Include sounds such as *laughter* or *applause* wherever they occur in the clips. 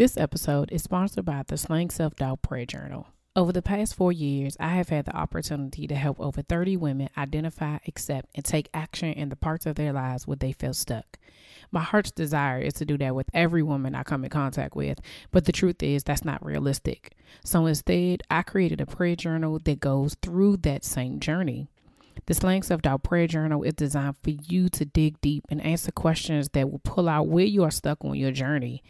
This episode is sponsored by the Slaying Self Doubt Prayer Journal. Over the past four years, I have had the opportunity to help over 30 women identify, accept, and take action in the parts of their lives where they feel stuck. My heart's desire is to do that with every woman I come in contact with, but the truth is that's not realistic. So instead, I created a prayer journal that goes through that same journey. The Slaying Self Doubt Prayer Journal is designed for you to dig deep and answer questions that will pull out where you are stuck on your journey.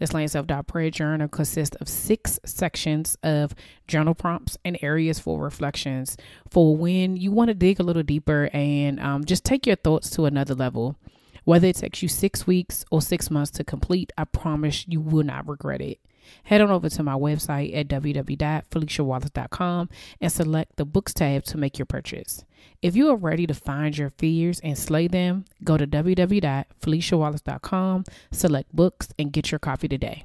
The Slaying Self Doubt Prayer Journal consists of six sections of journal prompts and areas for reflections for when you want to dig a little deeper and um, just take your thoughts to another level. Whether it takes you six weeks or six months to complete, I promise you will not regret it. Head on over to my website at www.feliciawallace.com and select the books tab to make your purchase. If you are ready to find your fears and slay them, go to www.feliciawallace.com, select books, and get your copy today.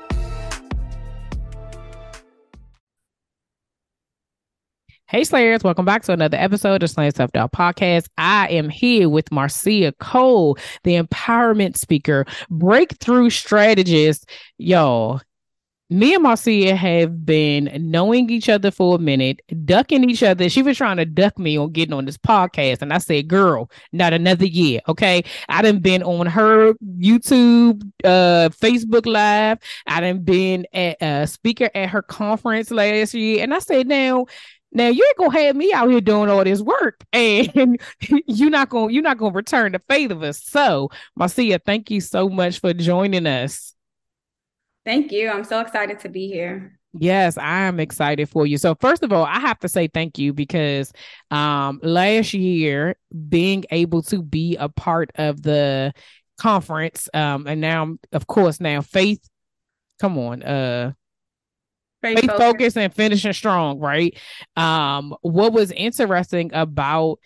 Hey Slayers, welcome back to another episode of Slaying Self Doubt Podcast. I am here with Marcia Cole, the empowerment speaker, breakthrough strategist. Y'all, me and Marcia have been knowing each other for a minute, ducking each other. She was trying to duck me on getting on this podcast. And I said, girl, not another year. Okay. I done been on her YouTube, uh, Facebook Live. I done been at a speaker at her conference last year. And I said, now now you ain't gonna have me out here doing all this work, *laughs* and you're not gonna you're not gonna return the faith of us. So, Marcia, thank you so much for joining us. Thank you. I'm so excited to be here. Yes, I am excited for you. So first of all, I have to say thank you because um last year being able to be a part of the conference um and now of course now faith come on uh faith, faith focus. focus and finishing strong, right? Um, what was interesting about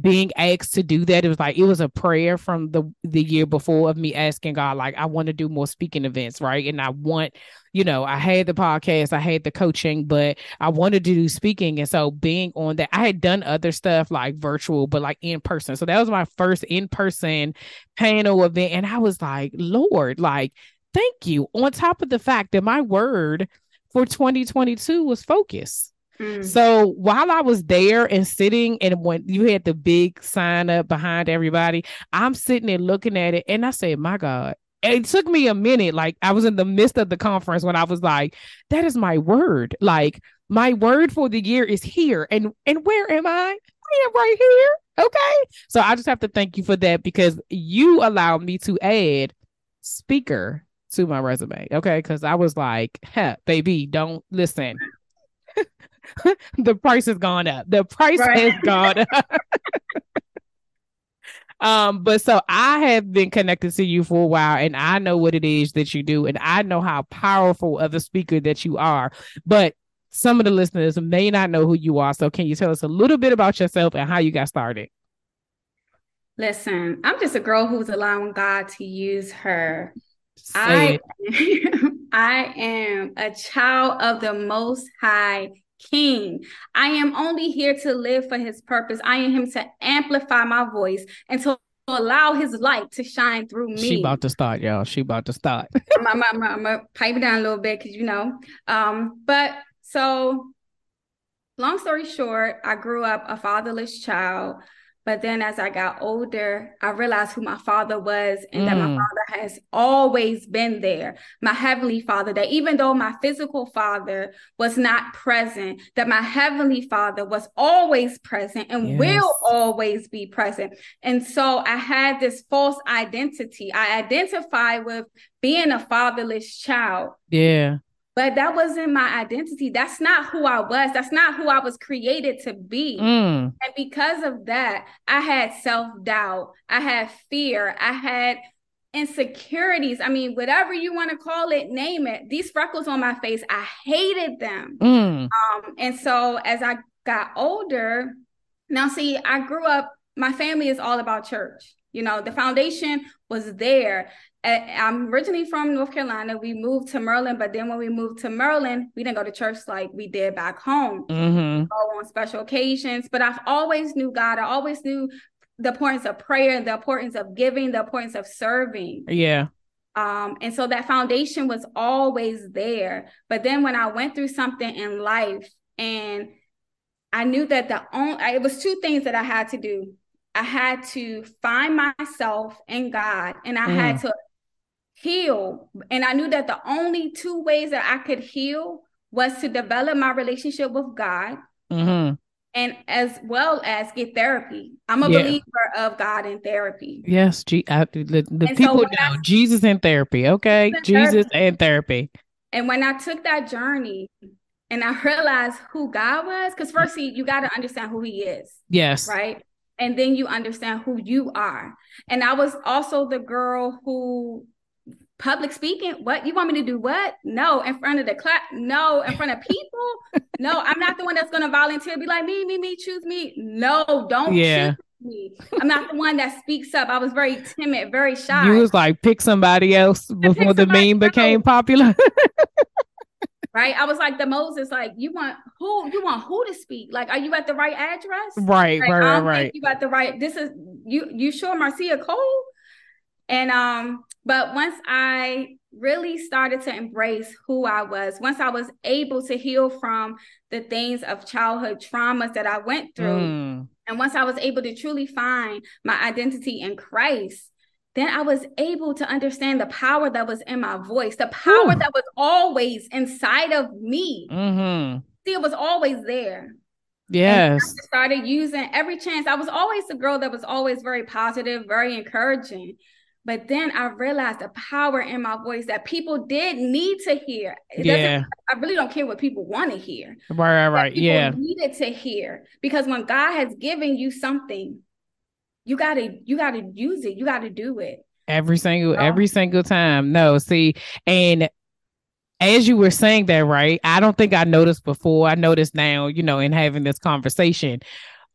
being asked to do that it was like it was a prayer from the the year before of me asking god like i want to do more speaking events right? And i want you know i had the podcast i had the coaching but i wanted to do speaking. And so being on that i had done other stuff like virtual but like in person. So that was my first in person panel event. And i was like lord like thank you. On top of the fact that my word for 2022 was focus. Mm. So while I was there and sitting, and when you had the big sign up behind everybody, I'm sitting there looking at it, and I said, "My God!" It took me a minute. Like I was in the midst of the conference when I was like, "That is my word." Like my word for the year is here, and and where am I? I am right here. Okay, so I just have to thank you for that because you allowed me to add speaker to my resume. Okay. Cause I was like, huh, baby, don't listen. *laughs* the price has gone up. The price right. has gone up. *laughs* um, but so I have been connected to you for a while and I know what it is that you do, and I know how powerful of a speaker that you are. But some of the listeners may not know who you are. So can you tell us a little bit about yourself and how you got started? Listen, I'm just a girl who's allowing God to use her I, *laughs* I am a child of the Most High King. I am only here to live for His purpose. I am Him to amplify my voice and to allow His light to shine through me. She about to start, y'all. She about to start. I'm, I'm, I'm, I'm gonna pipe it down a little bit because you know. Um, but so long story short, I grew up a fatherless child. But then as I got older, I realized who my father was and mm. that my mm. father has always been there. My heavenly father, that even though my physical father was not present, that my heavenly father was always present and yes. will always be present. And so I had this false identity. I identify with being a fatherless child. Yeah but that wasn't my identity. That's not who I was. That's not who I was created to be. Mm. And because of that, I had self doubt, I had fear, I had insecurities. I mean, whatever you want to call it, name it. These freckles on my face, I hated them. Mm. Um, and so as I got older, now see, I grew up, my family is all about church. You know, the foundation was there. I'm originally from North Carolina. We moved to Maryland, but then when we moved to Maryland, we didn't go to church like we did back home. Mm-hmm. On special occasions, but I've always knew God. I always knew the importance of prayer, the importance of giving, the importance of serving. Yeah. Um, and so that foundation was always there. But then when I went through something in life, and I knew that the only it was two things that I had to do. I had to find myself in God, and I mm. had to heal. And I knew that the only two ways that I could heal was to develop my relationship with God. Mm-hmm. And as well as get therapy. I'm a yeah. believer of God in therapy. Yes, G- I, the, the people so know I, Jesus in therapy. Okay, Jesus therapy. and therapy. And when I took that journey, and I realized who God was, because first, see, you got to understand who He is. Yes. Right and then you understand who you are. And I was also the girl who public speaking what you want me to do what no in front of the class no in front of people no i'm not the one that's going to volunteer be like me me me choose me no don't yeah me. I'm not the one that speaks up. I was very timid, very shy. You was like pick somebody else before the meme else. became popular. *laughs* right? I was like the Moses, like you want who you want who to speak? Like, are you at the right address? Right, like, right, right, right. You got the right. This is you. You sure Marcia Cole? And um, but once I really started to embrace who I was, once I was able to heal from the things of childhood traumas that I went through, mm. and once I was able to truly find my identity in Christ, then I was able to understand the power that was in my voice, the power Ooh. that was always inside of me. Mm-hmm. See, it was always there. Yes. I started using every chance. I was always the girl that was always very positive, very encouraging. But then I realized the power in my voice that people did need to hear. It yeah. I really don't care what people want to hear. Right, right, right. Yeah. Needed to hear because when God has given you something, you gotta you gotta use it. You gotta do it. Every single every single time. No, see, and as you were saying that, right? I don't think I noticed before. I noticed now, you know, in having this conversation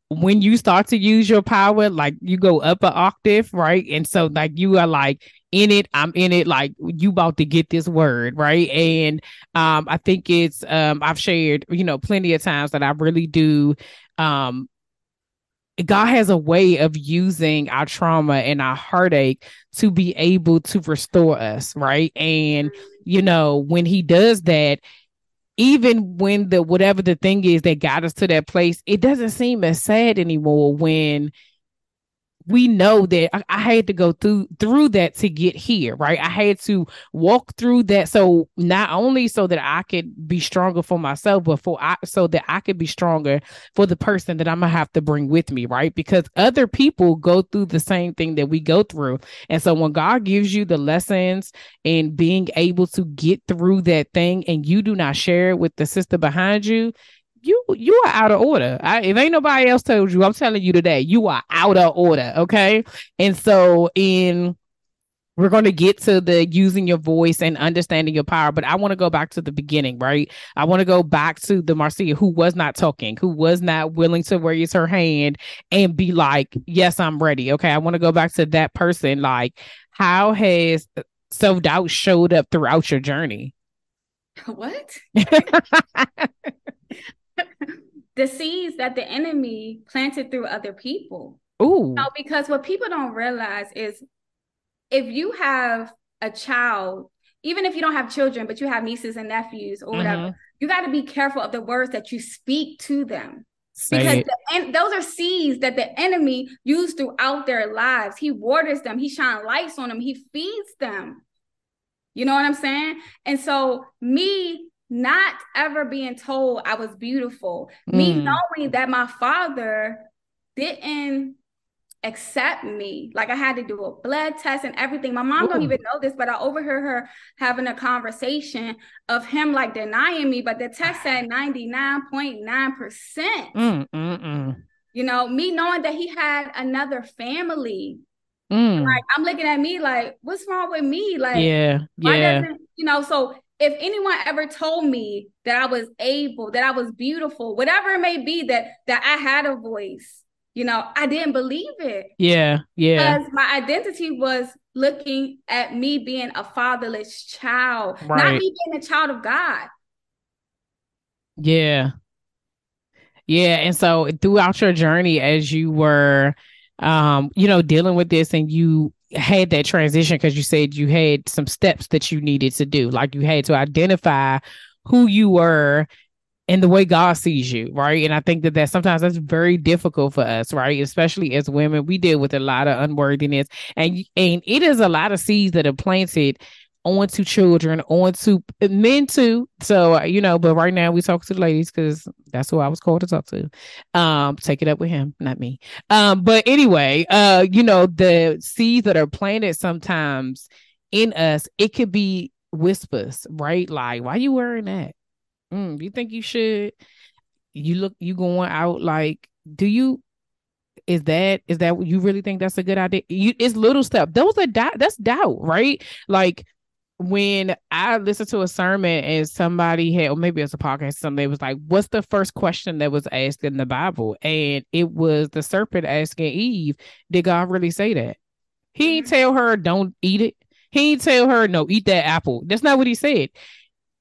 when you start to use your power, like you go up an octave, right? And so like you are like in it, I'm in it, like you about to get this word, right? And um, I think it's um I've shared, you know, plenty of times that I really do um God has a way of using our trauma and our heartache to be able to restore us, right? And you know, when he does that, even when the whatever the thing is that got us to that place, it doesn't seem as sad anymore when we know that I, I, had to go through through that to get here, right? I had to walk through that. So not only so that I could be stronger for myself, but for I so that I could be stronger for the person that I'm gonna have to bring with me, right? Because other people go through the same thing that we go through. And so when God gives you the lessons and being able to get through that thing and you do not share it with the sister behind you, you you are out of order. I, if ain't nobody else told you, I'm telling you today, you are out of order. Okay, and so in we're going to get to the using your voice and understanding your power but i want to go back to the beginning right i want to go back to the marcia who was not talking who was not willing to raise her hand and be like yes i'm ready okay i want to go back to that person like how has self-doubt showed up throughout your journey *laughs* what *laughs* the seeds that the enemy planted through other people. Ooh. No, because what people don't realize is if you have a child, even if you don't have children, but you have nieces and nephews or whatever, mm-hmm. you got to be careful of the words that you speak to them. Say because it. the, and those are seeds that the enemy used throughout their lives. He waters them, he shines lights on them, he feeds them. You know what I'm saying? And so, me not ever being told I was beautiful, me Mm. knowing that my father didn't accept me. Like I had to do a blood test and everything. My mom don't even know this, but I overheard her having a conversation of him like denying me, but the test said 99.9%. Mm, mm, mm. You know, me knowing that he had another family. Mm. Like I'm looking at me like, what's wrong with me? Like yeah, yeah, you know so if anyone ever told me that i was able that i was beautiful whatever it may be that that i had a voice you know i didn't believe it yeah, yeah. because my identity was looking at me being a fatherless child not me being a child of god Yeah. Yeah. And so throughout your journey as you were um, you know, dealing with this and you had that transition because you said you had some steps that you needed to do. Like you had to identify who you were and the way God sees you, right? And I think that that sometimes that's very difficult for us, right? Especially as women, we deal with a lot of unworthiness, and and it is a lot of seeds that are planted onto children, onto men too. So uh, you know, but right now we talk to the ladies because that's who I was called to talk to. Um, take it up with him, not me. Um, but anyway, uh, you know, the seeds that are planted sometimes in us, it could be whispers, right? Like, why you wearing that? Mm, you think you should? You look, you going out like, do you? Is that is that you really think that's a good idea? You, it's little stuff. Those are doubt. That's doubt, right? Like when I listened to a sermon and somebody had, or maybe it's a podcast, something was like, "What's the first question that was asked in the Bible?" And it was the serpent asking Eve, "Did God really say that?" He ain't mm-hmm. tell her don't eat it. He ain't tell her no eat that apple. That's not what he said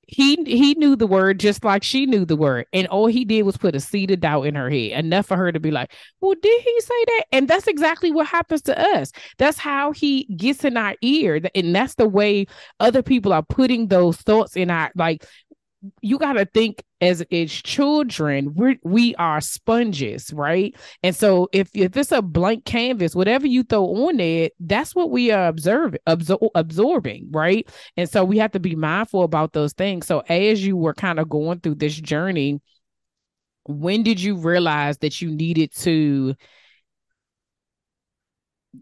he he knew the word just like she knew the word. And all he did was put a seed of doubt in her head. Enough for her to be like well did he say that? And that's exactly what happens to us. That's how he gets in our ear. And that's the way other people are putting those thoughts in our like you got to think as as children we we are sponges right? And so if if it's a blank canvas whatever you throw on it that's what we are observing absor- absorbing right? And so we have to be mindful about those things. So as you were kind of going through this journey when did you realize that you needed to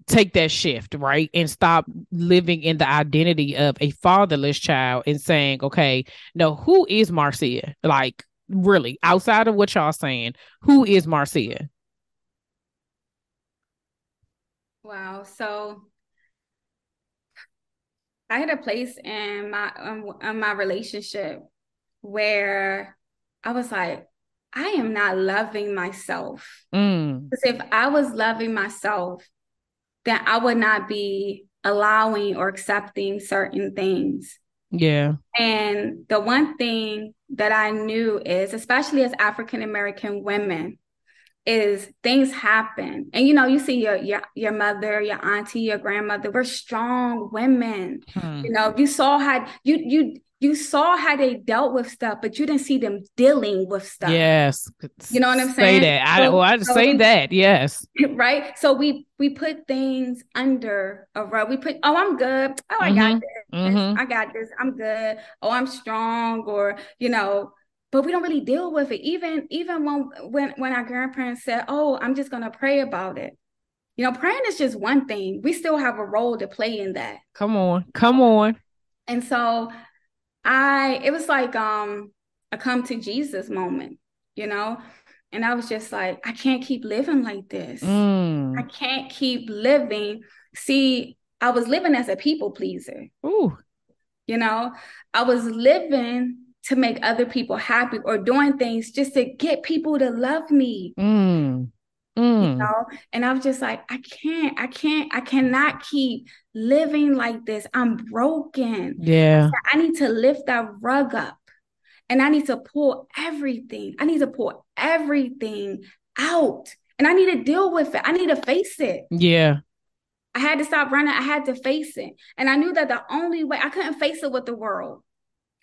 take that shift, right? And stop living in the identity of a fatherless child and saying, okay, no, who is Marcia? Like, really, outside of what y'all saying, who is Marcia? wow so i had a place in my um, in my relationship where i was like i am not loving myself Mm, Because if I was loving myself, then I would not be allowing or accepting certain things. yeah. And the one thing that I knew is, especially as African American women, is things happen. And you know, you see your your your mother, your auntie, your grandmother, we're strong women. Hmm. You know, you saw how you you you saw how they dealt with stuff, but you didn't see them dealing with stuff. Yes. You know what I'm saying. Say that. I So- well, I so say we- that. Yes. *laughs* right? So we we put things under a rug. We put, oh, I'm good. Oh, I got Mhm. this. Mhm. I got this. I'm good. Oh, I'm strong. Or you know, but we don't really deal with it. Even even when when when our grandparents said, "Oh, I'm just gonna pray about it." You know, praying is just one thing. We still have a role to play in that. Come on. Come on. And so I it was like um a come to Jesus moment, you know? And I was just like, I can't keep living like this. I Mm. can't keep living. See, I was living as a people pleaser, Ooh. you know? I was living to make other people happy or doing things just to get people to love me, Mm. You Mm. know? And I was just like, I can't, I can't, I cannot keep living like this. I'm broken. Yeah. I need to lift that rug up and I need to pull everything. I need to pull everything out and I need to deal with it. I need to face it. Yeah. I had to stop running. I had to face it. And I knew that the only way I couldn't face it with the world.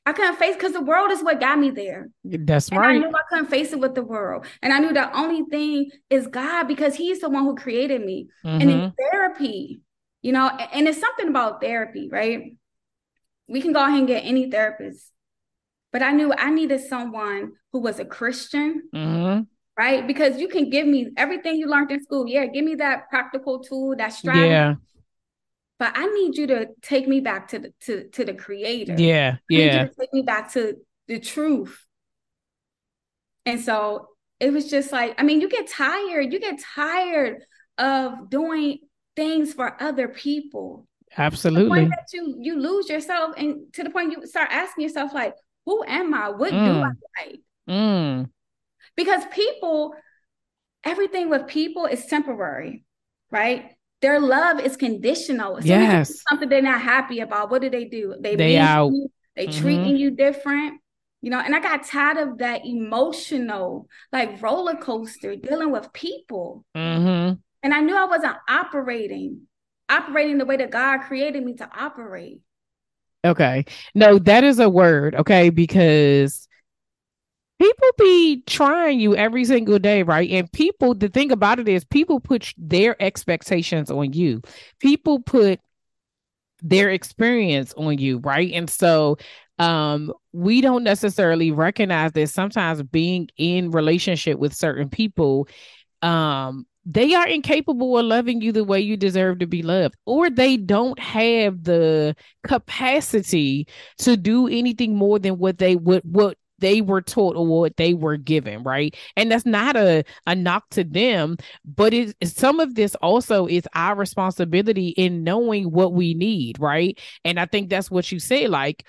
I couldn't face because the world is what got me there. That's and right. I knew I couldn't face it with the world. And I knew the only thing is God because He's the one who created me. Mm-hmm. And in mm-hmm. therapy, you know, and it's something about therapy, right? We can go ahead and get any therapist. But I knew I needed someone who was a Christian, mm-hmm. right? Because you can give me everything you learned in school. Yeah, give me that practical tool, that strategy. Yeah but I need you to take me back to the to, to the creator. Yeah, yeah. take me back to the truth. And so it was just like, I mean, you get tired. You get tired of doing things for other people. Absolutely. that you you lose yourself and to the point you start asking yourself, like, who am I? What mm. do I like? Mm. Because people, everything with people is temporary, right? Their love is conditional. So yes. something they're not happy about. What do they do? They they out. You, they mm-hmm. treating you different. You know, and I got tired of that emotional, like roller coaster dealing with people. Mm-hmm. And I knew I wasn't operating, operating the way that God created me to operate. Okay. No, that is a word, okay? Because people be trying you every single day, right? And people, the thing about it is, people put their expectations on you. People put their experience on you, right? And so um we don't necessarily recognize that sometimes being in relationship with certain people um they are incapable of loving you the way you deserve to be loved or they don't have the capacity to do anything more than what they would what they were taught or what they were given, right? And that's not a, a knock to them, but it, some of this also is our responsibility in knowing what we need, right? And I think that's what you say, like,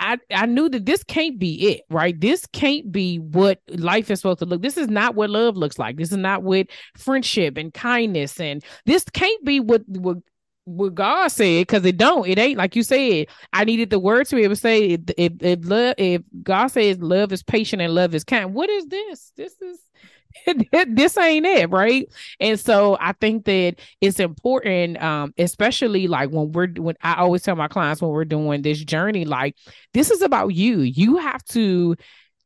I, I knew that this can't be it, right? This can't be what life is supposed to look. This is not what love looks like. This is not what friendship and kindness and this can't be what what what God said because it don't. It ain't like you said. I needed the word to be able to say if, if, love if God says love is patient and love is kind. What is this? This is *laughs* this ain't it right and so i think that it's important um especially like when we're when i always tell my clients when we're doing this journey like this is about you you have to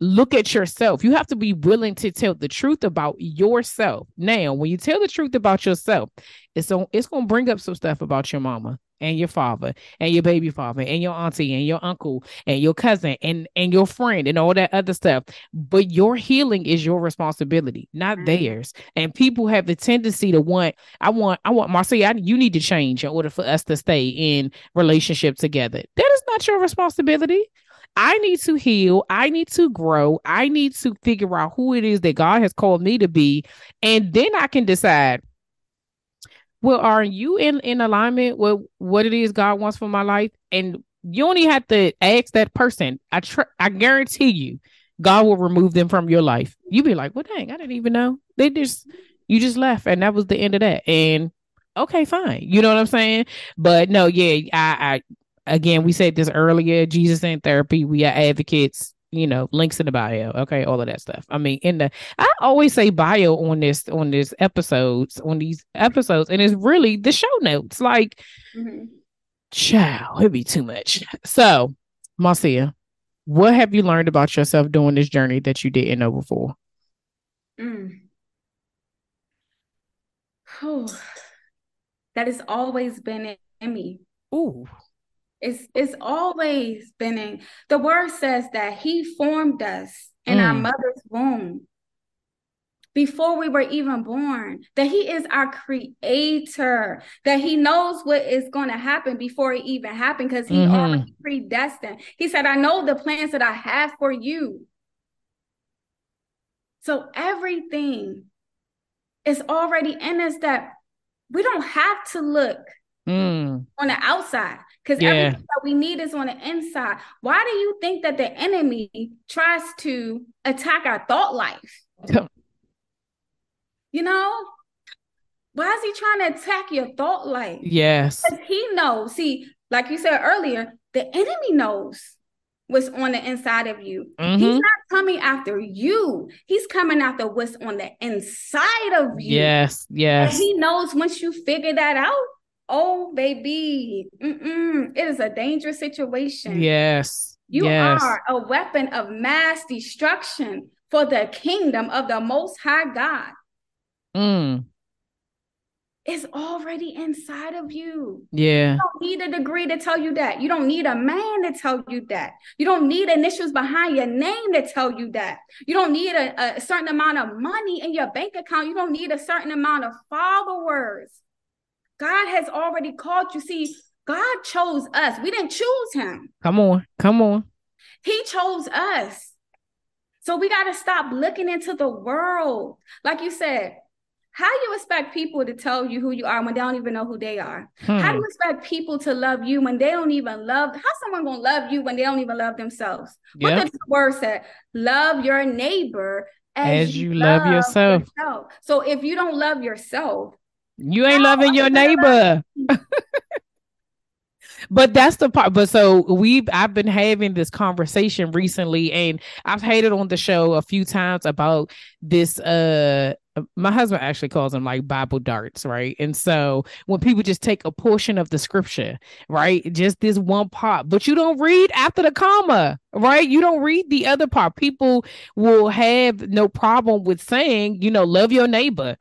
look at yourself. You have to be willing to tell the truth about yourself. Now, when you tell the truth about yourself, it's on, it's going to bring up some stuff about your mama and your father and your baby father and your auntie and your uncle and your cousin and and your friend and all that other stuff but your healing is your responsibility not mm-hmm. theirs and people have the tendency to want i want i want marcia you need to change in order for us to stay in relationship together that is not your responsibility I need to heal. I need to grow. I need to figure out who it is that God has called me to be. And then I can decide, well, are you in, in alignment with what it is God wants for my life? And you only have to ask that person. I tr- I guarantee you, God will remove them from your life. You be like, well, dang, I didn't even know. They just you just left, and that was the end of that. And okay, fine. You know what I'm saying? But no, yeah, I, I again, we said this earlier Jesus in therapy. We are advocates, you know, links in the bio. Okay, all of that stuff. I mean, in the I always say bio on this on this episodes, on these episodes, and it's really the show notes. Like, mm-hmm. child, it'd be too much. So, Marcia, what have you learned about yourself during this journey that you didn't know before? Mm. Oh, that has always been in me. Ooh. It's it's always been in the word says that he formed us in mm. our mother's womb before we were even born, that he is our creator, that he knows what is going to happen before it even happened because he mm-hmm. already predestined. He said, I know the plans that I have for you. So everything is already in us that we don't have to look mm. on the outside because yeah. everything that we need is on the inside. Why do you think that the enemy tries to attack our thought life? you know, why is he trying to attack your thought life? Yes. Because he knows. See, like you said earlier, the enemy knows what's on the inside of you. Mm-hmm. He's not coming after you. He's coming after what's on the inside of you. Yes, yes. And he knows once you figure that out, oh baby, Mm-mm. it is a dangerous situation. Yes. You yes. are a weapon of mass destruction for the kingdom of the Most High God. Mm. It's already inside of you. Yeah. You don't need a degree to tell you that. You don't need a man to tell you that. You don't need initials behind your name to tell you that. You don't need a, a certain amount of money in your bank account. You don't need a certain amount of followers. God has already called you. See, God chose us. We didn't choose him. Come on. Come on. He chose us. So we got to stop looking into the world. Like you said, how you expect people to tell you who you are when they don't even know who they are? Hmm. How do you expect people to love you when they don't even love? How someone gonna love you when they don't even love themselves? Yep. What the word said: love your neighbor as, as you, you love, love yourself. yourself. So if you don't love yourself, you ain't loving your neighbor. *laughs* but that's the part but so we've i've been having this conversation recently and i've had it on the show a few times about this uh my husband actually calls them like bible darts right? And so when people just take a portion of the scripture right just this one part but you don't read after the comma right? You don't read the other part. People will have no problem with saying you know love your neighbor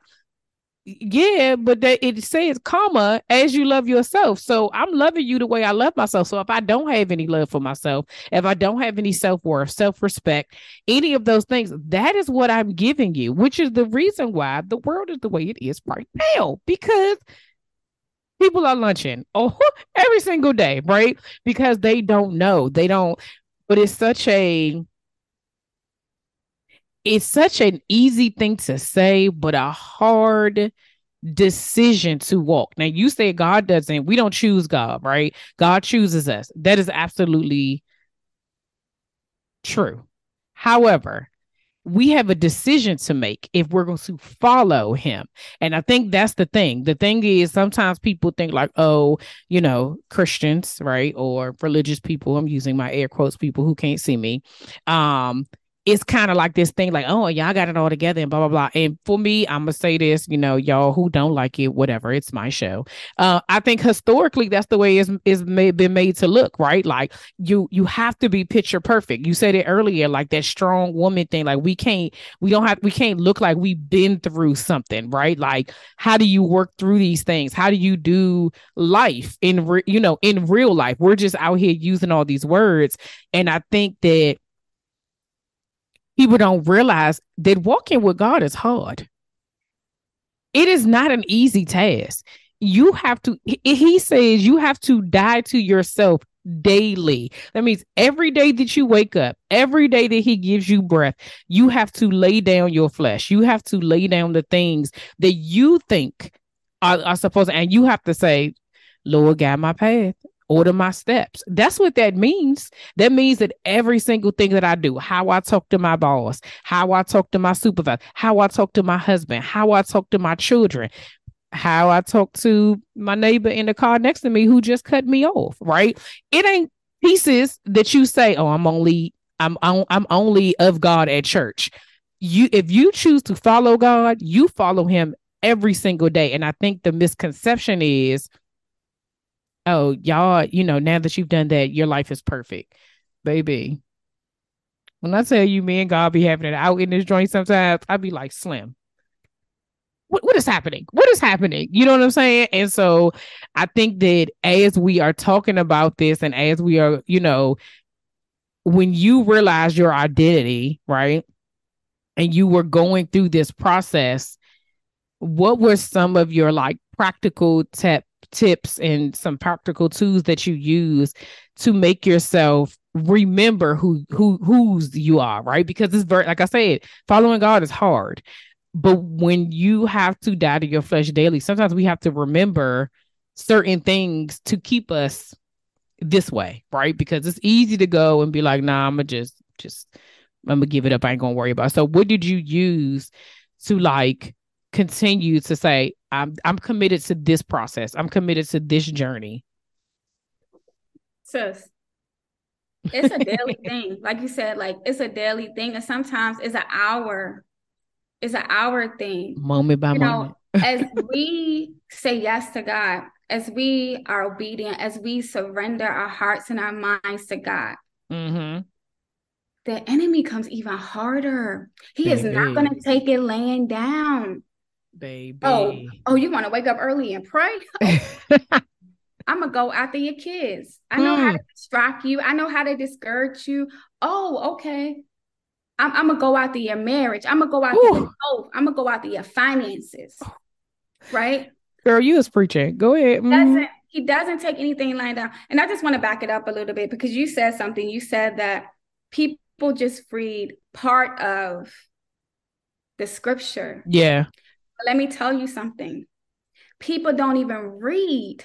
yeah, but that it says comma as you love yourself. So I'm loving you the way I love myself. So if I don't have any love for myself, if I don't have any self-worth, self-respect, any of those things, that is what I'm giving you, which is the reason why the world is the way it is right now. Because people are lunching *laughs* oh every single day, right? Because they don't know. They don't, but it's such a it's such an easy thing to say, but a hard decision to walk. Now, you say God doesn't, we don't choose God, right? God chooses us. That is absolutely true. However, we have a decision to make if we're going to follow him. And I think that's the thing. The thing is, sometimes people think, like, oh, you know, Christians, right? Or religious people. I'm using my air quotes, people who can't see me. Um, it's kind of like this thing like, oh, y'all got it all together and blah, blah, blah. And for me, I'm to say this, you know, y'all who don't like it, whatever, it's my show. Uh, I think historically, that's the way it's, it's made, been made to look, right? Like you, you have to be picture perfect. You said it earlier, like that strong woman thing. Like we can't, we don't have, we can't look like we've been through something, right? Like, how do you work through these things? How do you do life in, re- you know, in real life? We're just out here using all these words. And I think that people don't realize that walking with God is hard. It is not an easy task. You have to, he says, you have to die to yourself daily. That means every day that you wake up, every day that he gives you breath, you have to lay down your flesh. You have to lay down the things that you think are, are supposed to, and you have to say, Lord, guide my path order my steps. That's what that means. That means that every single thing that I do, how I talk to my boss, how I talk to my supervisor, how I talk to my husband, how I talk to my children, how I talk to my neighbor in the car next to me who just cut me off, right? It ain't pieces that you say, "Oh, I'm only I'm I'm only of God at church." You if you choose to follow God, you follow him every single day. And I think the misconception is oh, y'all, you know, now that you've done that, your life is perfect. Baby. When I tell you, me and God be having it out in this joint sometimes, I'd be like, Slim, what, what is happening? What is happening? You know what I'm saying? And so I think that as we are talking about this and as we are, you know, when you realize your identity, right? And you were going through this process, what were some of your like practical tips tips and some practical tools that you use to make yourself remember who who whose you are, right? Because it's very like I said, following God is hard. But when you have to die to your flesh daily, sometimes we have to remember certain things to keep us this way, right? Because it's easy to go and be like, nah, I'm gonna just just I'm gonna give it up. I ain't gonna worry about it. So what did you use to like continue to say, I'm I'm committed to this process. I'm committed to this journey. Sis, it's a daily *laughs* thing. Like you said, like it's a daily thing. And sometimes it's an hour, it's an hour thing. Moment by you moment. Know, *laughs* as we say yes to God, as we are obedient, as we surrender our hearts and our minds to God, mm-hmm. the enemy comes even harder. He is not going to take it laying down. Baby. Oh, oh, you want to wake up early and pray? *laughs* *laughs* I'm gonna go after your kids. I know mm. how to hmm. distract you. I know how to discourage you. Oh, okay. I'm, I'm gonna go after your marriage. I'm gonna go after Ooh. your. I'm gonna go after your finances. Right? Girl, you was preaching. Go ahead. Mm. He doesn't take anything lying down. And I just want to back it up a little bit because you said something. You said that people just read part of the scripture. Yeah. Let me tell you something. People don't even read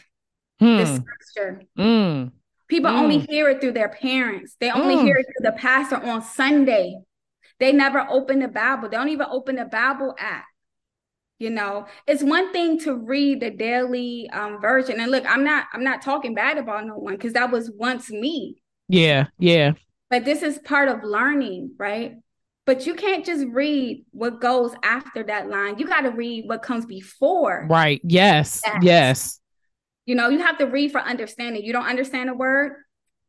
hmm. the scripture. Mm. People mm. only hear it through their parents. They only mm. hear it through the pastor on Sunday. They never open the Bible. They don't even open the Bible app. You know, it's one thing to read the daily um, version. And look, I'm not I'm not talking bad about no one because that was once me. Yeah, yeah. But this is part of learning, right? But you can't just read what goes after that line. You got to read what comes before. Right. Yes. That. Yes. You know, you have to read for understanding. You don't understand a word,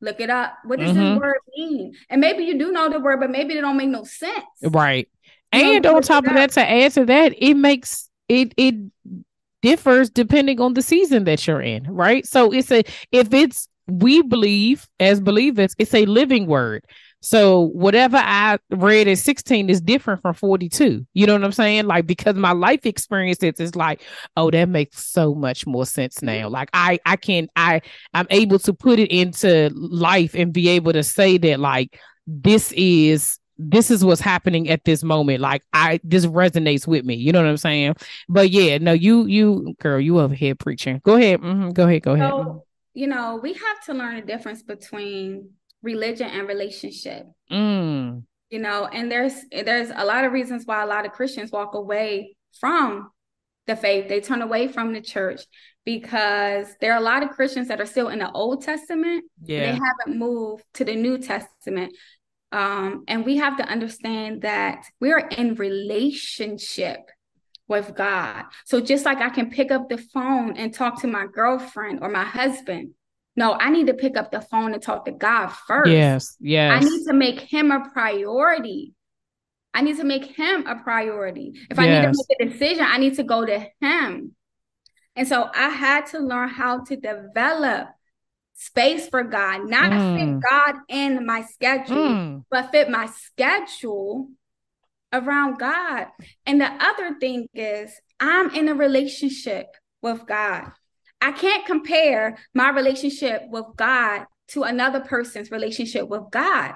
look it up. What does mm-hmm. this word mean? And maybe you do know the word, but maybe it don't make no sense. Right. And on top of that, to add to that, it makes it it differs depending on the season that you're in, right? So it's a if it's we believe as believers, it's a living word. So whatever I read at 16 is different from 42. You know what I'm saying? Like because my life experience is like, oh, that makes so much more sense now. Like I I can I I'm able to put it into life and be able to say that like this is this is what's happening at this moment. Like I this resonates with me. You know what I'm saying? But yeah, no, you you girl, you over here preaching. Go ahead. Mm-hmm. Go ahead. Go ahead. So, you know, we have to learn the difference between religion and relationship. Mm. You know, and there's there's a lot of reasons why a lot of Christians walk away from the faith. They turn away from the church because there are a lot of Christians that are still in the Old Testament. Yeah. They haven't moved to the New Testament. Um, and we have to understand that we're in relationship with God. So just like I can pick up the phone and talk to my girlfriend or my husband, no, I need to pick up the phone and talk to God first. Yes, yes. I need to make him a priority. I need to make him a priority. If I need to make a decision, I need to go to him. And so I had to learn how to develop space for God, not mm. fit God in my schedule, mm. but fit my schedule around God. And the other thing is, I'm in a relationship with God. I can't compare my relationship with God to another person's relationship with God.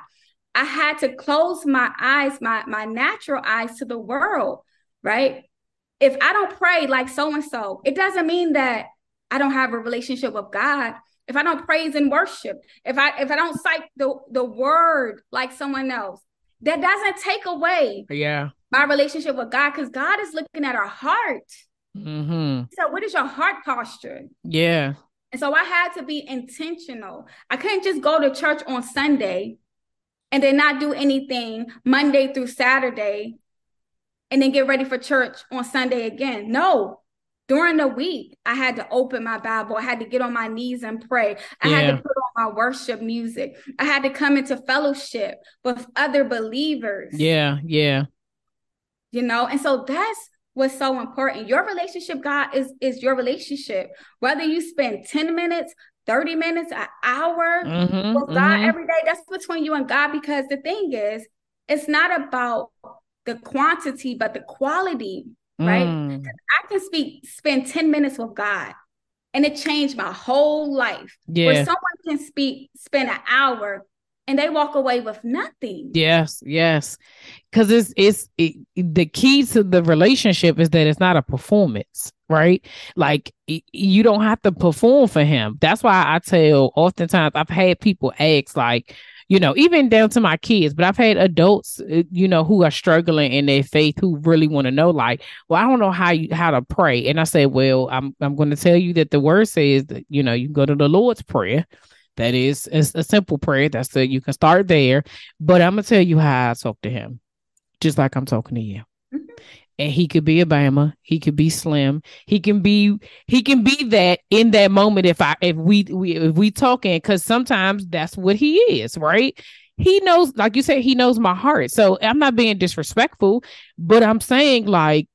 I had to close my eyes, my, my natural eyes to the world, right? If I don't pray like so and so, it doesn't mean that I don't have a relationship with God. If I don't praise and worship, if I if I don't cite the, the word like someone else, that doesn't take away yeah my relationship with God because God is looking at our heart. Mm-hmm. So, what is your heart posture? Yeah. And so I had to be intentional. I couldn't just go to church on Sunday and then not do anything Monday through Saturday and then get ready for church on Sunday again. No. During the week, I had to open my Bible. I had to get on my knees and pray. I yeah. had to put on my worship music. I had to come into fellowship with other believers. Yeah, yeah. You know, and so that's what's so important. Your relationship, God, is is your relationship. Whether you spend 10 minutes, 30 minutes, an hour mm-hmm, with God mm-hmm. every day, that's between you and God. Because the thing is, it's not about the quantity, but the quality, right? Mm. I can speak, spend 10 minutes with God and it changed my whole life. Yeah. Where someone can speak, spend an hour and they walk away with nothing. Yes, yes. Cuz it's it's it, the key to the relationship is that it's not a performance, right? Like you don't have to perform for him. That's why I tell oftentimes I've had people ask like you know, even down to my kids, but I've had adults, uh, you know, who are struggling in their faith who really want to know, like, well, I don't know how you how to pray. And I said, well, I'm I'm going to tell you that the word says that, you know, you go to the Lord's prayer that is it's a simple prayer. That's the you can start there. But I'm gonna tell you how I talk to him, just like I'm talking to you. Mm-hmm. and he could be a Bama, he could be Slim, he can be he can be that in that moment if I if we, we if we talking because sometimes that's what he is, right? He knows, like you said, he knows my heart. So I'm not being disrespectful, but I'm saying like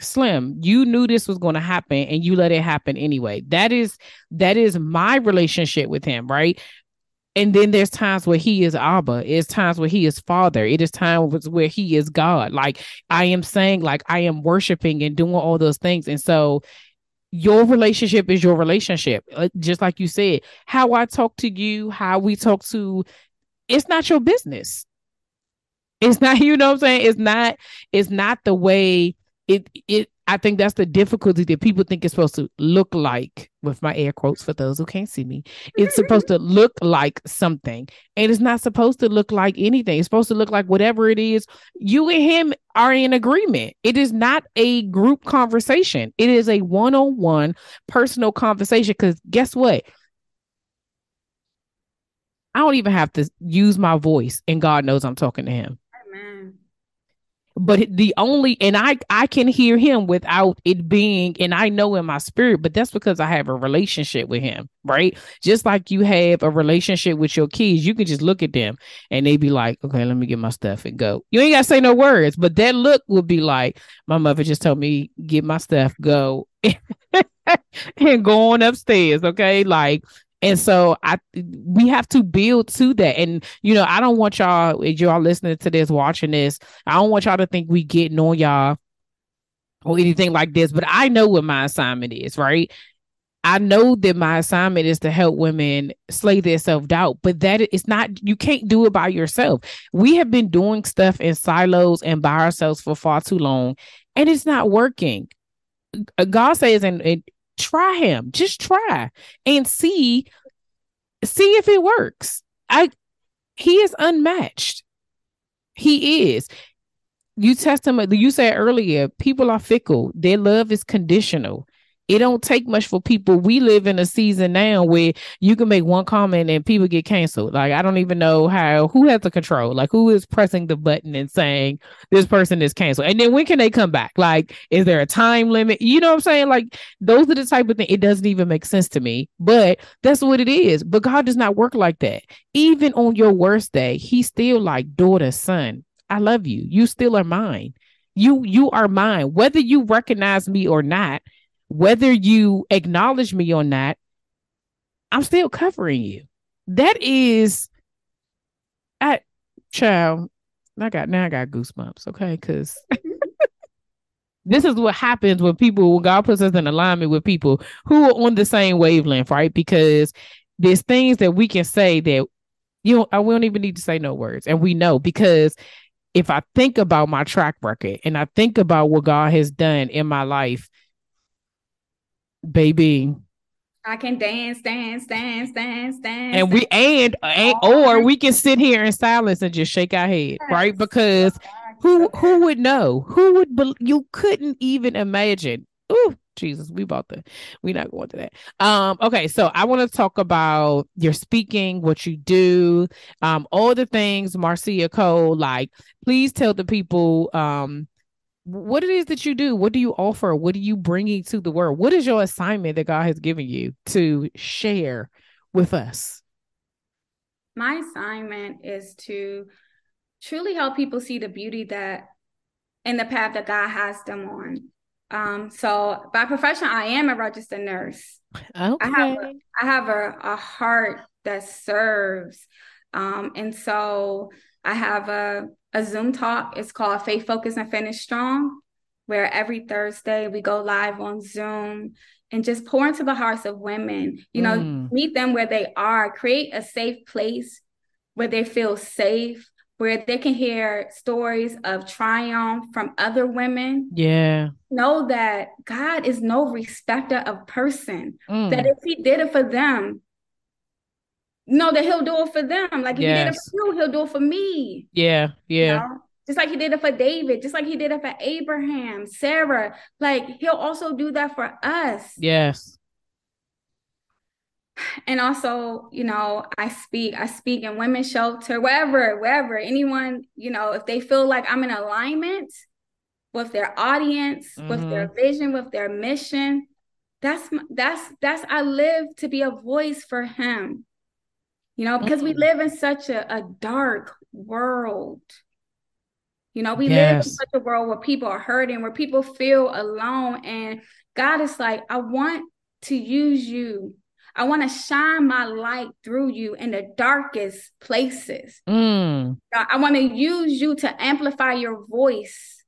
Slim, you knew this was going to happen and you let it happen anyway. That is that is my relationship with him, right? And then there's times where he is Abba. It's times where he is Father. It is times where he is God. Like I am saying, like I am worshiping and doing all those things. And so your relationship is your relationship. Uh, just like you said, how I talk to you, how we talk to, it's not your business. It's not, *laughs* you know what I'm saying? It's not, it's not the way it it I think that's the difficulty that people think it's supposed to look like with my air quotes for those who can't see me. It's supposed to look like something. And it's not supposed to look like anything. It's supposed to look like whatever it is. You and him are in agreement. It is not a group conversation. It is a one-on-one personal conversation. Because guess what? I don't even have to use my voice, and God knows I'm talking to him but the only and i i can hear him without it being and i know in my spirit but that's because i have a relationship with him right? Just like you have a relationship with your kids you can just look at them and they be like okay let me get my stuff and go. You ain't gotta say no words but that look would be like my mother just told me get my stuff go *laughs* and go on upstairs okay? Like and so I we have to build to that. And you know, I don't want y'all, if y'all listening to this, watching this, I don't want y'all to think we getting on y'all or anything like this, but I know what my assignment is, right? I know that my assignment is to help women slay their self doubt, but that it's not, you can't do it by yourself. We have been doing stuff in silos and by ourselves for far too long, and it's not working. Uh, God says, and, and try him. Just try and see see if it works. I he is unmatched. He is. You test him you said earlier people are fickle. Their love is conditional it don't take much for people. We live in a season now where you can make one comment and people get canceled. Like I don't even know how who has the control. Like who is pressing the button and saying this person is canceled. And then when can they come back? Like is there a time limit? You know what I'm saying? Like those are the type of thing. It doesn't even make sense to me, but that's what it is. But God does not work like that. Even on your worst day, He's still like daughter, son. I love you. You still are mine. You you are mine. Whether you recognize me or not, whether you acknowledge me or not, I'm still covering you. That is, I child. I got now I got goosebumps. Okay, because *laughs* this is what happens when people when God puts us in alignment with people who are on the same wavelength, right? Because there's things that we can say that you know I don't even need to say no words, and we know because if I think about my track record and I think about what God has done in my life baby. I can dance, dance, dance, dance, dance. And we and, and or we can sit here in silence and just shake our head, yes. right? Because who who would know? Who would be, you couldn't even imagine. Ooh, Jesus, we bought the we're not going to that. Um, okay, so I want to talk about your speaking, what you do, um, all the things, Marcia Cole. Like, please tell the people um what it is that you do. What do you offer? What are you bringing to the world? What is your assignment that God has given you to share with us? My assignment is to truly help people see the beauty that in the path that God has them on. Um, so by profession, I am a registered nurse. Okay. I have a, I have a, a heart that serves. Um, and so I have a a Zoom talk. It's called Faith Focus and Finish Strong, where every Thursday we go live on Zoom and just pour into the hearts of women. You know, mm. meet them where they are, create a safe place where they feel safe, where they can hear stories of triumph from other women. Yeah. Know that God is no respecter of person. Mm. That if he did it for them, know that he'll do it for them. Like if yes. he did it for you, he'll do it for me. Yeah, yeah. You know? Just like he did it for David, just like he did it for Abraham, Sarah. Like he'll also do that for us. Yes. And also, you know, I speak, I speak in women's shelter, wherever, wherever, anyone, you know, if they feel like I'm in alignment, with their audience, mm-hmm. with their mm-hmm. vision, with their mission. That's that's that's I live to be a voice for him. You know, because mm-hmm. we live in such a, a dark world. You know, we yes. live in such a world where people are hurting, where people feel alone. And God is like, I want to use you. I want to shine my light through you in the darkest places. Mm. I want to use you to amplify your voice,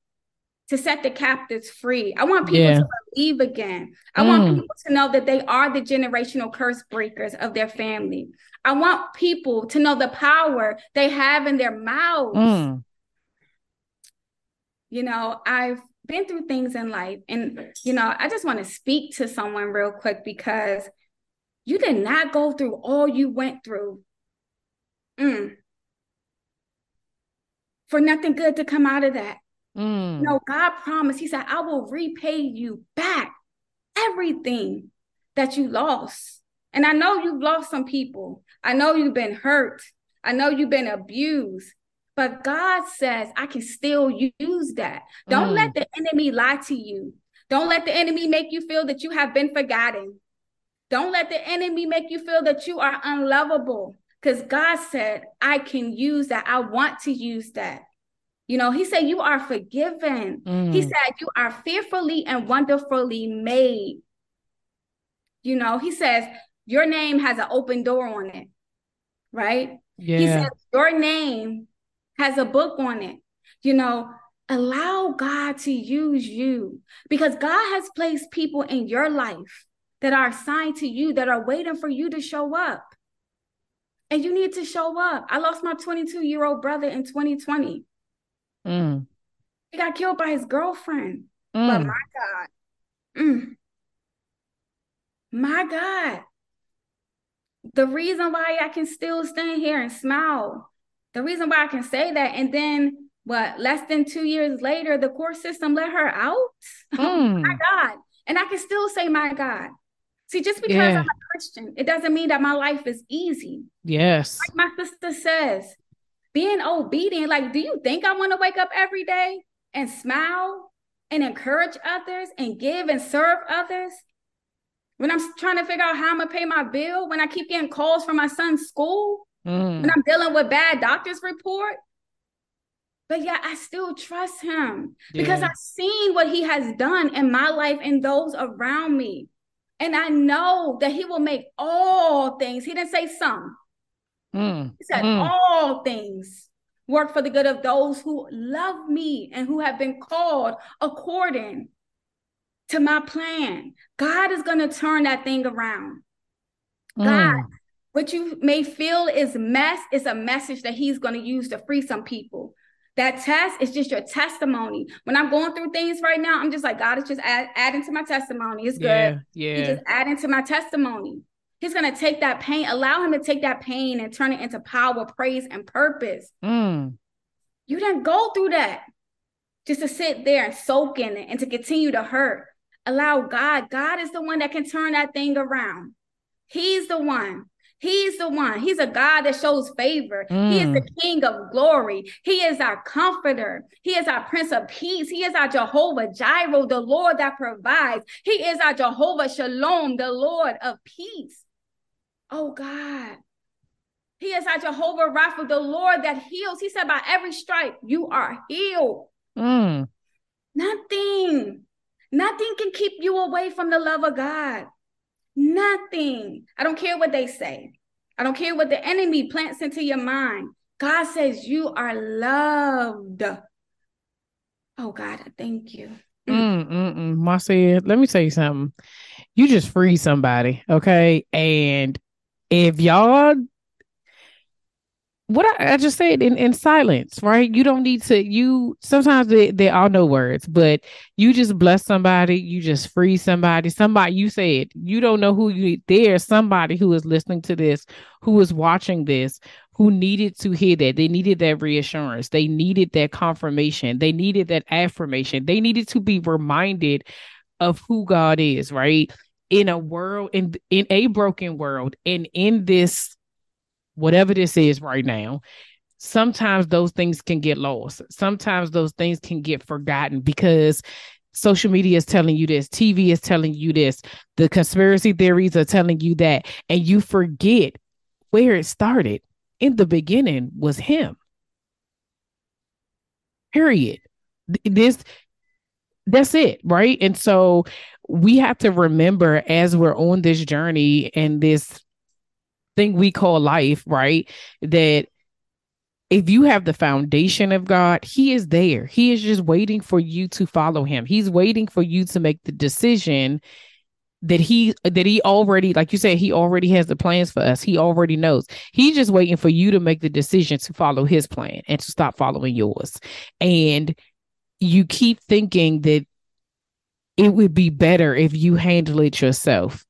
to set the captives free. I want people yeah. to believe again. I mm. want people to know that they are the generational curse breakers of their family. I want people to know the power they have in their mouths. Mm. You know, I've been through things in life. And, you know, I just want to speak to someone real quick because you did not go through all you went through mm, for nothing good to come out of that. Mm. You know, God promised, He said, I will repay you back everything that you lost. And I know you've lost some people. I know you've been hurt. I know you've been abused. But God says, I can still use that. Don't mm. let the enemy lie to you. Don't let the enemy make you feel that you have been forgotten. Don't let the enemy make you feel that you are unlovable. Because God said, I can use that. I want to use that. You know, He said, You are forgiven. Mm. He said, You are fearfully and wonderfully made. You know, He says, Your name has an open door on it, right? Yeah. He says, Your name has a book on it. You know, allow God to use you because God has placed people in your life that are assigned to you that are waiting for you to show up. And you need to show up. I lost my 22 year old brother in 2020. Mm. He got killed by his girlfriend. Mm. But my God, mm, my God, the reason why I can still stand here and smile the reason why I can say that, and then what, less than two years later, the court system let her out. *laughs* Mm. my God. And I can still say, my God. See, just because yeah. I'm a Christian, it doesn't mean that my life is easy. Yes. Like my sister says, being obedient, like, do you think I want to wake up every day and smile and encourage others and give and serve others? When I'm trying to figure out how I'm gonna pay my bill, when I keep getting calls from my son's school, mm. I'm dealing with bad doctor's report. But yeah, I still trust him yeah. because I've seen what he has done in my life and those around me. And I know that he will make all things, he didn't say some. Mm. He said mm. all things work for the good of those who love me and who have been called according to my plan. God is going to turn that thing around. God mm what you may feel is mess is a message that he's going to use to free some people. That test is just your testimony. When I'm going through things right now, I'm just like, God is just add, adding to my testimony. It's good. Yeah, yeah. He's just adding to my testimony. He's going to take that pain, allow him to take that pain and turn it into power, praise, and purpose. Mm. You didn't go through that just to sit there and soak in it and to continue to hurt. Allow God. God is the one that can turn that thing around. He's the one. He's the one. He's a God that shows favor. Mm. He is the mm. King of glory. He is our comforter. He is our Prince of Peace. He is our Jehovah Jireh, the Lord that provides. He is our Jehovah Shalom, the Lord of peace. Oh God. He is our Jehovah Rapha, the Lord that heals. He said, by every stripe, you are healed. Mm. Nothing, nothing can keep you away from the love of God. Nothing. I don't care what they say. I don't care what the enemy plants into your mind. God says you are loved. Oh God, I thank you. Mm, mm, mm. Marcia, let me tell you something. You just free somebody, okay? And if y'all what I, I, just said in, in silence, right? You don't need to, you sometimes they, they all know words, but you just bless somebody, you just free somebody. Somebody you said you don't know who you there's somebody who is listening to this, who is watching this, who needed to hear that. They needed that reassurance, they needed that confirmation, they needed that affirmation, they needed to be reminded of who God is, right? In a world, in in a broken world, and in this whatever this is right now, sometimes those things can get lost. Sometimes those things can get forgotten because social media is telling you this, TV is telling you this, the conspiracy theories are telling you that, and you forget where it started. In the beginning was him. Period. This that's it, right? And so we have to remember as we're on this journey and this thing we call life, right? That if you have the foundation of God, He is there. He is just waiting for you to follow Him. He's waiting for you to make the decision that he that he already like you said he already has the plans for us he already knows he's just waiting for you to make the decision to follow his plan and to stop following yours and you keep thinking that it would be better if you handle it yourself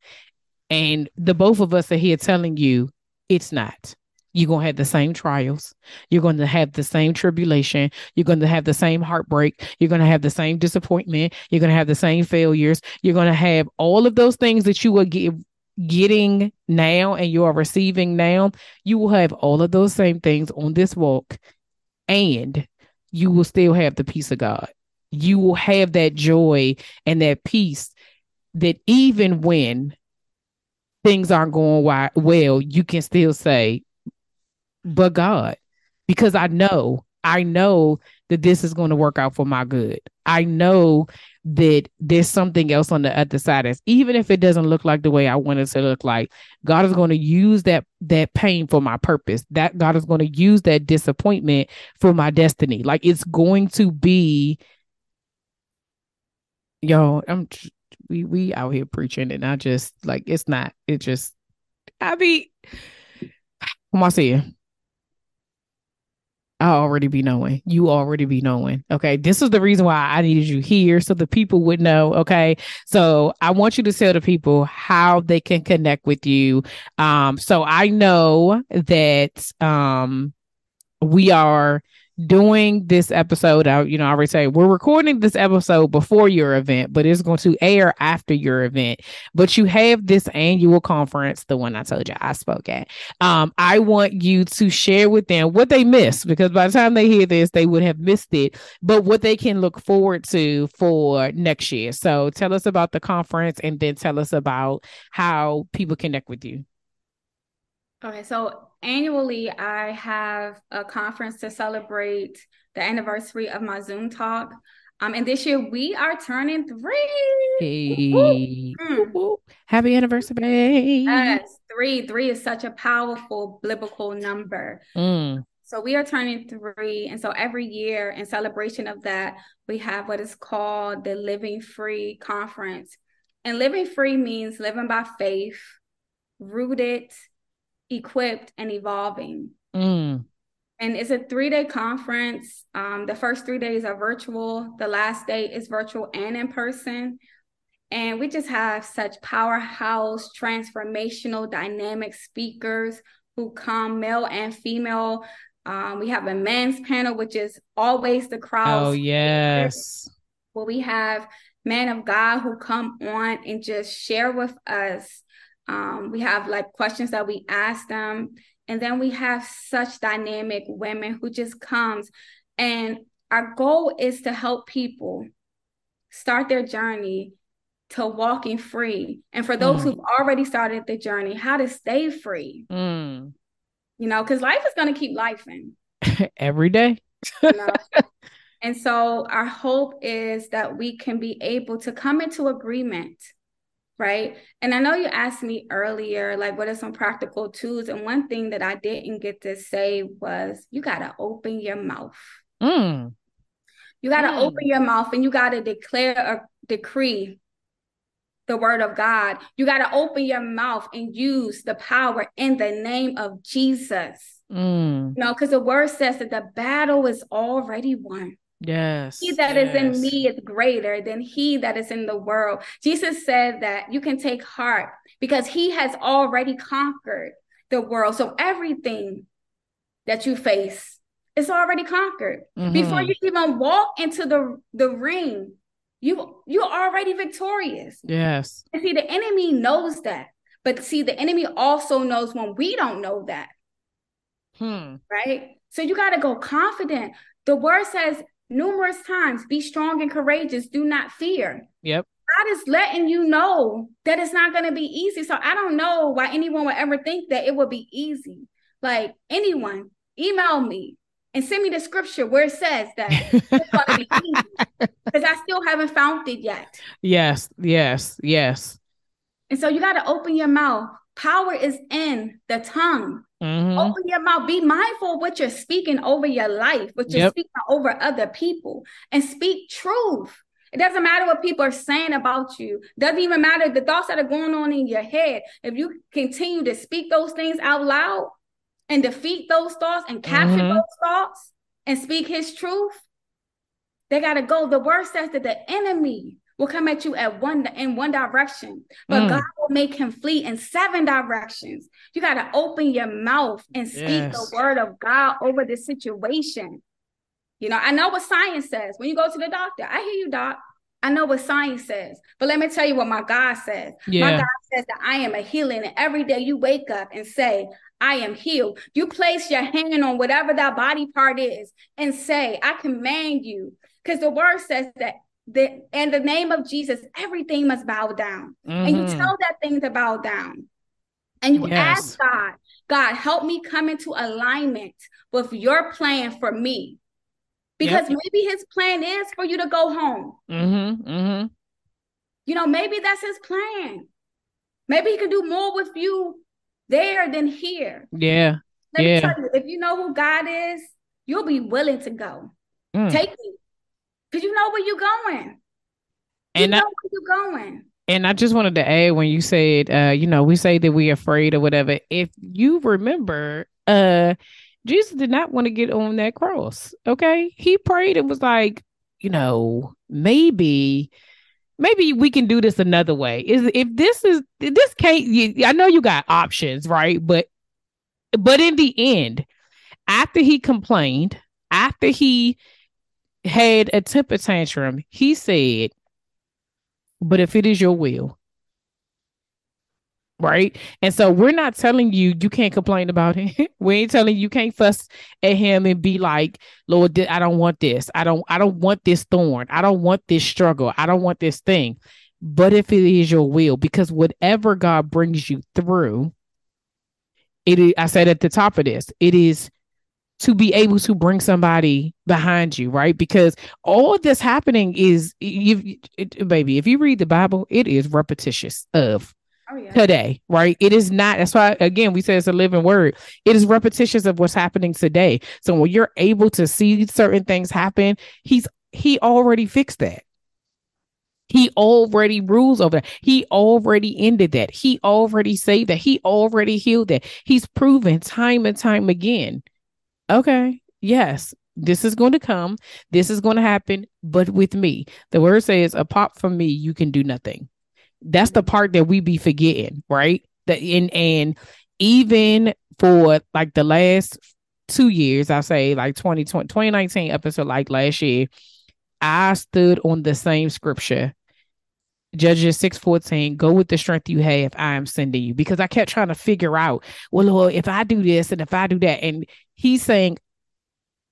and the both of us are here telling you it's not you're going to have the same trials. You're going to have the same tribulation. You're going to have the same heartbreak. You're going to have the same disappointment. You're going to have the same failures. You're going to have all of those things that you are get, getting now and you are receiving now. You will have all of those same things on this walk, and you will still have the peace of God. You will have that joy and that peace that even when things aren't going well, you can still say, but God, because I know, I know that this is going to work out for my good. I know that there's something else on the other side. As even if it doesn't look like the way I want it to look like, God is going to use that that pain for my purpose. That God is going to use that disappointment for my destiny. Like it's going to be, yo, I'm we we out here preaching, and I just like it's not. It just I be, see you. I already be knowing. You already be knowing. Okay. This is the reason why I needed you here so the people would know. Okay. So I want you to tell the people how they can connect with you. Um, so I know that um we are doing this episode out you know i already say we're recording this episode before your event but it's going to air after your event. But you have this annual conference the one i told you i spoke at. Um i want you to share with them what they missed because by the time they hear this they would have missed it but what they can look forward to for next year. So tell us about the conference and then tell us about how people connect with you. Okay so annually I have a conference to celebrate the anniversary of my Zoom talk. Um, and this year we are turning three. Hey. Mm. Happy anniversary. Yes, three. Three is such a powerful biblical number. Mm. So we are turning three. And so every year in celebration of that, we have what is called the Living Free Conference. And living free means living by faith, rooted equipped and evolving. Mm. And it's a three day conference. Um, the first three days are virtual, the last day is virtual and in person. And we just have such powerhouse, transformational, dynamic speakers who come, male and female. Um, we have a men's panel, which is always the crowd. Oh, yes. Well, we have men of God who come on and just share with us um, we have like questions that we ask them. And then we have such dynamic women who just comes. And our goal is to help people start their journey to walking free. And for those mm. who've already started the journey, how to stay free. Mm. You know, because life is going to keep life in *laughs* every day. you know? *laughs* And so our hope is that we can be able to come into agreement right? And I know you asked me earlier, like, what are some practical tools? And one thing that I didn't get to say was you got to open your mouth. Mm. You got to mm. open your mouth and you got to declare a decree the word of God. You got to open your mouth and use the power in the name of Jesus. Mm. You know, because the word says that the battle is already won. Yes. He that yes. is in me is greater than he that is in the world. Jesus said that you can take heart because he has already conquered the world. So everything that you face is already conquered. Mm-hmm. Before you even walk into the, the ring, you you're already victorious. Yes. And see, the enemy knows that. But see, the enemy also knows when we don't know that. Hmm. Right? So you got to go confident. The word says numerous times, be strong and courageous, do not fear. Yep. God is letting you know that it's not going to be easy. So I don't know why anyone would ever think that it would be easy. Like anyone, email me and send me the scripture where it says that it's going to be *laughs* easy because I still haven't found it yet. Yes, yes, yes. And so you got to open your mouth. Power is in the tongue. Mm-hmm. Open your mouth. Be mindful of what you're speaking over your life, what you're yep. speaking over other people, and speak truth. It doesn't matter what people are saying about you. Doesn't even matter the thoughts that are going on in your head. If you continue to speak those things out loud and defeat those thoughts and capture mm-hmm. those thoughts and speak his truth, they gotta go. The word says that the enemy will come at you at one in one direction, but mm. God will make him flee in seven directions. You got to open your mouth and speak yes. the word of God over the situation. You know, I know what science says. When you go to the doctor, I hear you, doc. I know what science says, but let me tell you what my God says. Yeah. My God says that I am a healing, and every day you wake up and say, I am healed. You place your hand on whatever that body part is and say, I command you. Because the word says that the, in the name of Jesus, everything must bow down. Mm-hmm. And you mm-hmm. tell that thing to bow down. And you yes. ask God, God, help me come into alignment with your plan for me because yep. maybe his plan is for you to go home. Mm-hmm, mm-hmm. You know, maybe that's his plan. Maybe he can do more with you there than here. Yeah. Let yeah. me tell you, if you know who God is, you'll be willing to go. Mm. Take me. Because you know where you're going. You and know I, where you're going. And I just wanted to add when you said, uh, you know, we say that we're afraid or whatever. If you remember, uh, Jesus did not want to get on that cross. Okay. He prayed and was like, you know, maybe, maybe we can do this another way. Is if this is this can't you, I know you got options, right? But but in the end, after he complained, after he had a temper tantrum, he said, But if it is your will, right? And so we're not telling you you can't complain about him. *laughs* we ain't telling you, you can't fuss at him and be like, Lord, I don't want this. I don't I don't want this thorn. I don't want this struggle. I don't want this thing. But if it is your will, because whatever God brings you through, it is, I said at the top of this, it is to be able to bring somebody behind you, right? Because all this happening is you, baby, if you read the Bible, it is repetitious of oh, yeah. today, right? It is not. That's why, again, we say it's a living word. It is repetitious of what's happening today. So when you're able to see certain things happen, he's he already fixed that. He already rules over that. He already ended that. He already saved that. He already healed that. He's proven time and time again. Okay, yes, this is going to come. This is going to happen. But with me, the word says, apart from me, you can do nothing. That's the part that we be forgetting, right? That in and even for like the last two years, I say like 2020, 2019 episode, like last year, I stood on the same scripture. Judges 6:14, go with the strength you have, I am sending you. Because I kept trying to figure out, well, Lord, if I do this and if I do that, and he's saying,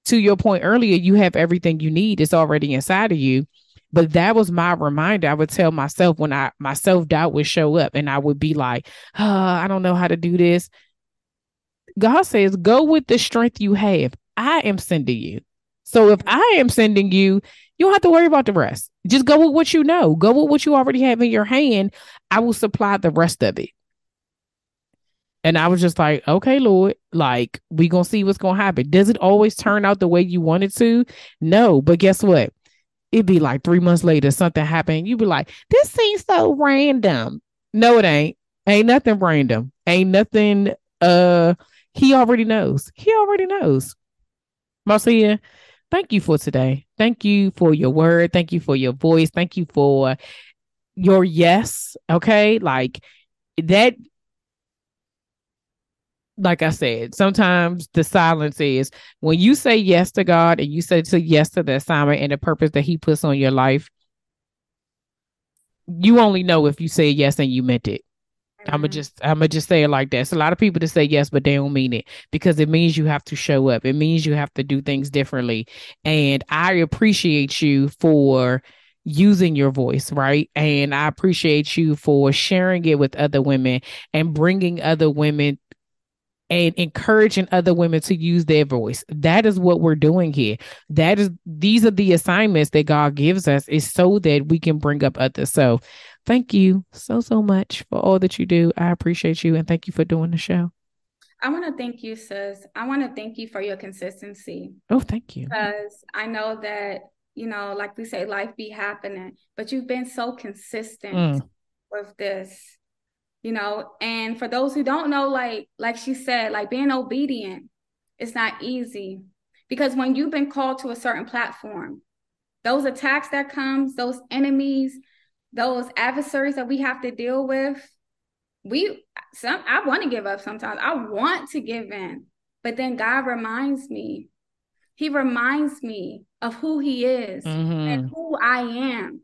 to your point earlier, you have everything you need, it's already inside of you. But that was my reminder. I would tell myself when I my self doubt would show up and I would be like, oh, I don't know how to do this. God says, go with the strength you have. I am sending you. So if I am sending you, you don't have to worry about the rest. Just go with what you know. Go with what you already have in your hand. I will supply the rest of it. And I was just like, okay, Lord, like we gonna see what's gonna happen. Does it always turn out the way you want it to? No, but guess what? it'd be like three months later, something happened. You'd be like, this seems so random. No, it ain't. Ain't nothing random. Ain't nothing uh he already knows. He already knows. Marcia, thank you for today. Thank you for your word. Thank you for your voice. Thank you for your yes. Okay. Like that like I said, sometimes the silence is when you say yes to God and you say yes to the assignment and the purpose that He puts on your life, you only know if you say yes and you meant it. I'm gonna mm-hmm. just I'm gonna just say it like that. It's a lot of people to say yes, but they don't mean it because it means you have to show up. It means you have to do things differently. And I appreciate you for using your voice, right? And I appreciate you for sharing it with other women and bringing other women and encouraging other women to use their voice. That is what we're doing here. That is these are the assignments that God gives us is so that we can bring up others. So thank you so so much for all that you do. I appreciate you and thank you for doing the show. I want to thank you, sis. I want to thank you for your consistency. Oh, thank you. Because I know that, you know, like we say, life be happening, but you've been so consistent mm. with this you know and for those who don't know like like she said like being obedient it's not easy because when you've been called to a certain platform those attacks that comes those enemies those adversaries that we have to deal with we some i want to give up sometimes i want to give in but then god reminds me he reminds me of who he is mm-hmm. and who i am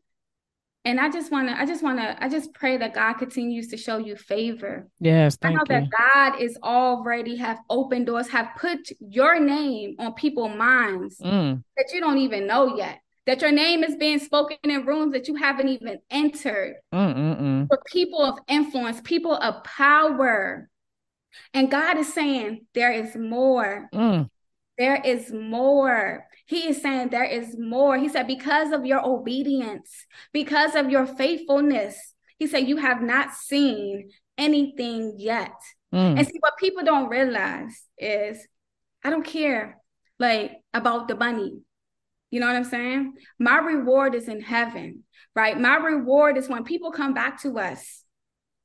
and I just want to, I just want to, I just pray that God continues to show you favor. Yes, I know you. that God is already have opened doors, have put your name on people's minds mm. that you don't even know yet. That your name is being spoken in rooms that you haven't even entered. Mm-mm-mm. For people of influence, people of power. And God is saying there is more. Mm. There is more. He is saying there is more. He said, because of your obedience, because of your faithfulness, he said, you have not seen anything yet. Mm. And see, what people don't realize is I don't care like about the money. You know what I'm saying? My reward is in heaven, right? My reward is when people come back to us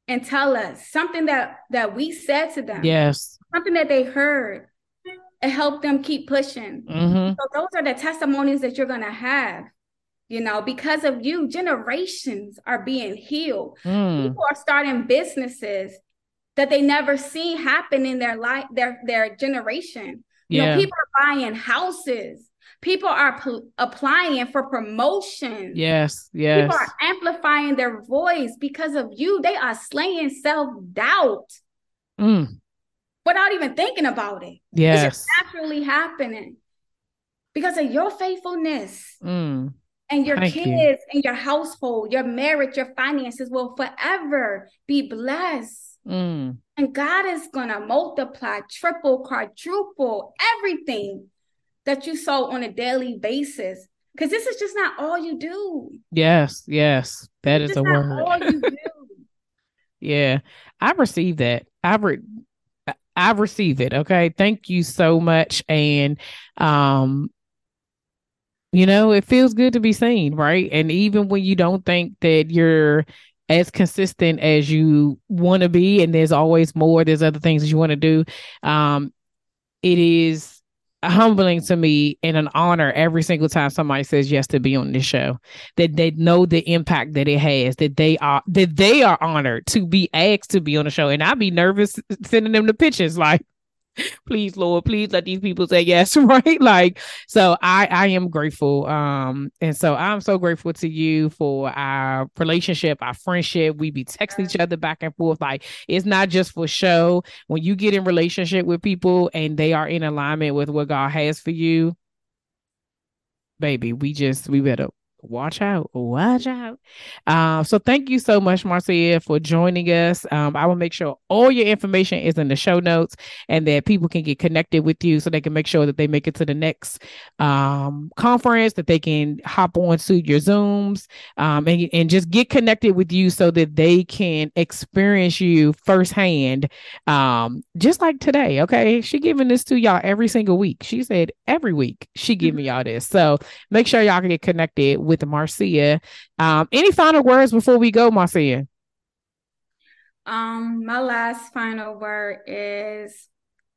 and tell us something that that we said to them. Yes. Something that they heard and help them keep pushing. Mm-hmm. So those are the testimonies that you're gonna have. You know, because of you, generations are being healed. Mm. People are starting businesses that they never seen happen in their life, their their generation. You yeah. know, people are buying houses. People are p- applying for promotion. Yes, yes. People are amplifying their voice because of you. They are slaying self doubt. Mm without even thinking about it. Yes. It's just naturally happening because of your faithfulness. Mm. And your Thank kids you. and your household, your marriage, your finances will forever be blessed. Mm. And God is going to multiply, triple, quadruple everything that you sow on a daily basis. Because this is just not all you do. Yes, yes. that it's is a word. all you *laughs* do. yeah. I received that. I re- I receive it. Okay. Thank you so much. And um, you know, it feels good to be seen, right? And even when you don't think that you're as consistent as you want to be, and there's always more, there's other things that you want to do. Um, it is humbling to me and an honor every single time somebody says yes to be on this show. That they know the impact that it has that they are that they are honored to be asked to be on the show. And i'd be nervous sending them the pictures like *laughs* please lord please let these people say yes *laughs* right? Like so i i am grateful um and so i'm so grateful to you for our relationship our friendship. We be texting each other back and forth. Like it's not just for show. When you get in relationship with people and they are in alignment with what god has for you baby we just we better watch out watch out. Uh, so thank you so much marcia for joining us. Um, i will make sure all your information is in the show notes and that people can get connected with you so they can make sure that they make it to the next um, conference that they can hop on to your zooms um, and, and just get connected with you so that they can experience you firsthand um, just like today okay? She giving this to y'all every single week. She said every week she giving mm-hmm. y'all this. So make sure y'all can get connected with Marcia. Um, any final words before we go, Marcia? Um, my last final word is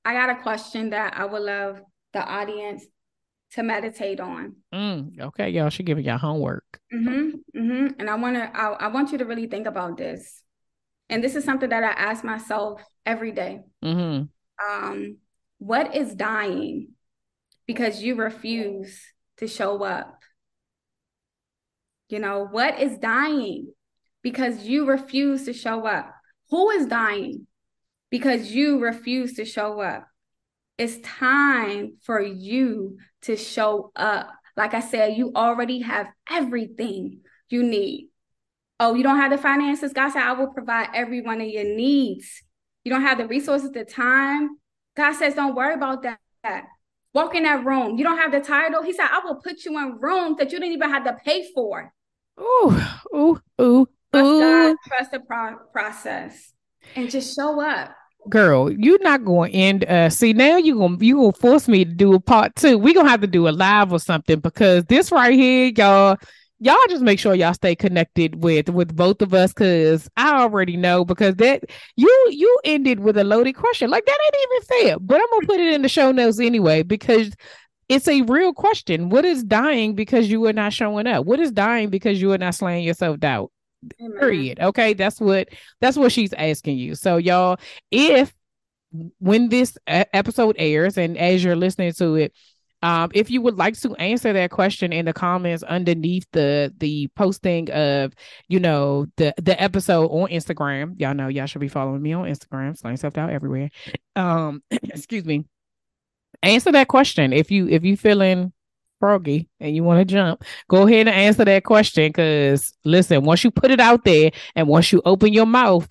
I got a question that I would love the audience to meditate on. Mm, okay, y'all should give y'all homework. Mm-hmm, mm-hmm. And I want to, I, I, want you to really think about this. And this is something that I ask myself every day. Mm-hmm. Um, what is dying because you refuse to show up? You know, what is dying because you refuse to show up? Who is dying because you refuse to show up? It's time for you to show up. Like I said, you already have everything you need. Oh, you don't have the finances? God said, I will provide every one of your needs. You don't have the resources, the time. God says, don't worry about that. Walk in that room. You don't have the title. He said, I will put you in rooms that you didn't even have to pay for. Ooh, ooh, ooh, Trust ooh. God, trust the pro- process, and just show up. Girl, you're not going to end. Uh, see now you gonna you gonna force me to do a part two. We're gonna have to do a live or something because this right here, y'all, y'all just make sure y'all stay connected with with both of us because I already know because that you you ended with a loaded question like that ain't even fair. But I'm gonna put it in the show notes anyway because it's a real question. What is dying because you are not showing up? What is dying because you are not slaying yourself out? Amen. period okay that's what that's what she's asking you so y'all if when this episode airs and as you're listening to it um, if you would like to answer that question in the comments underneath the the posting of you know the the episode on Instagram, y'all know y'all should be following me on Instagram, Slaying Self Doubt everywhere. Um, *clears throat* excuse me. Answer that question if you if you feeling froggy and you want to jump, go ahead and answer that question. Because listen, once you put it out there and once you open your mouth,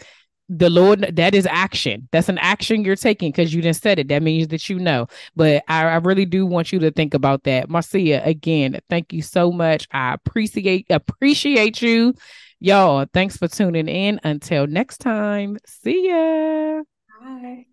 the Lord, that is action. That's an action you're taking because you didn't said it. That means that you know. But I, I really do want you to think about that. Marcia, again, thank you so much. I appreciate appreciate you. Y'all, thanks for tuning in. Until next time. See ya. Bye.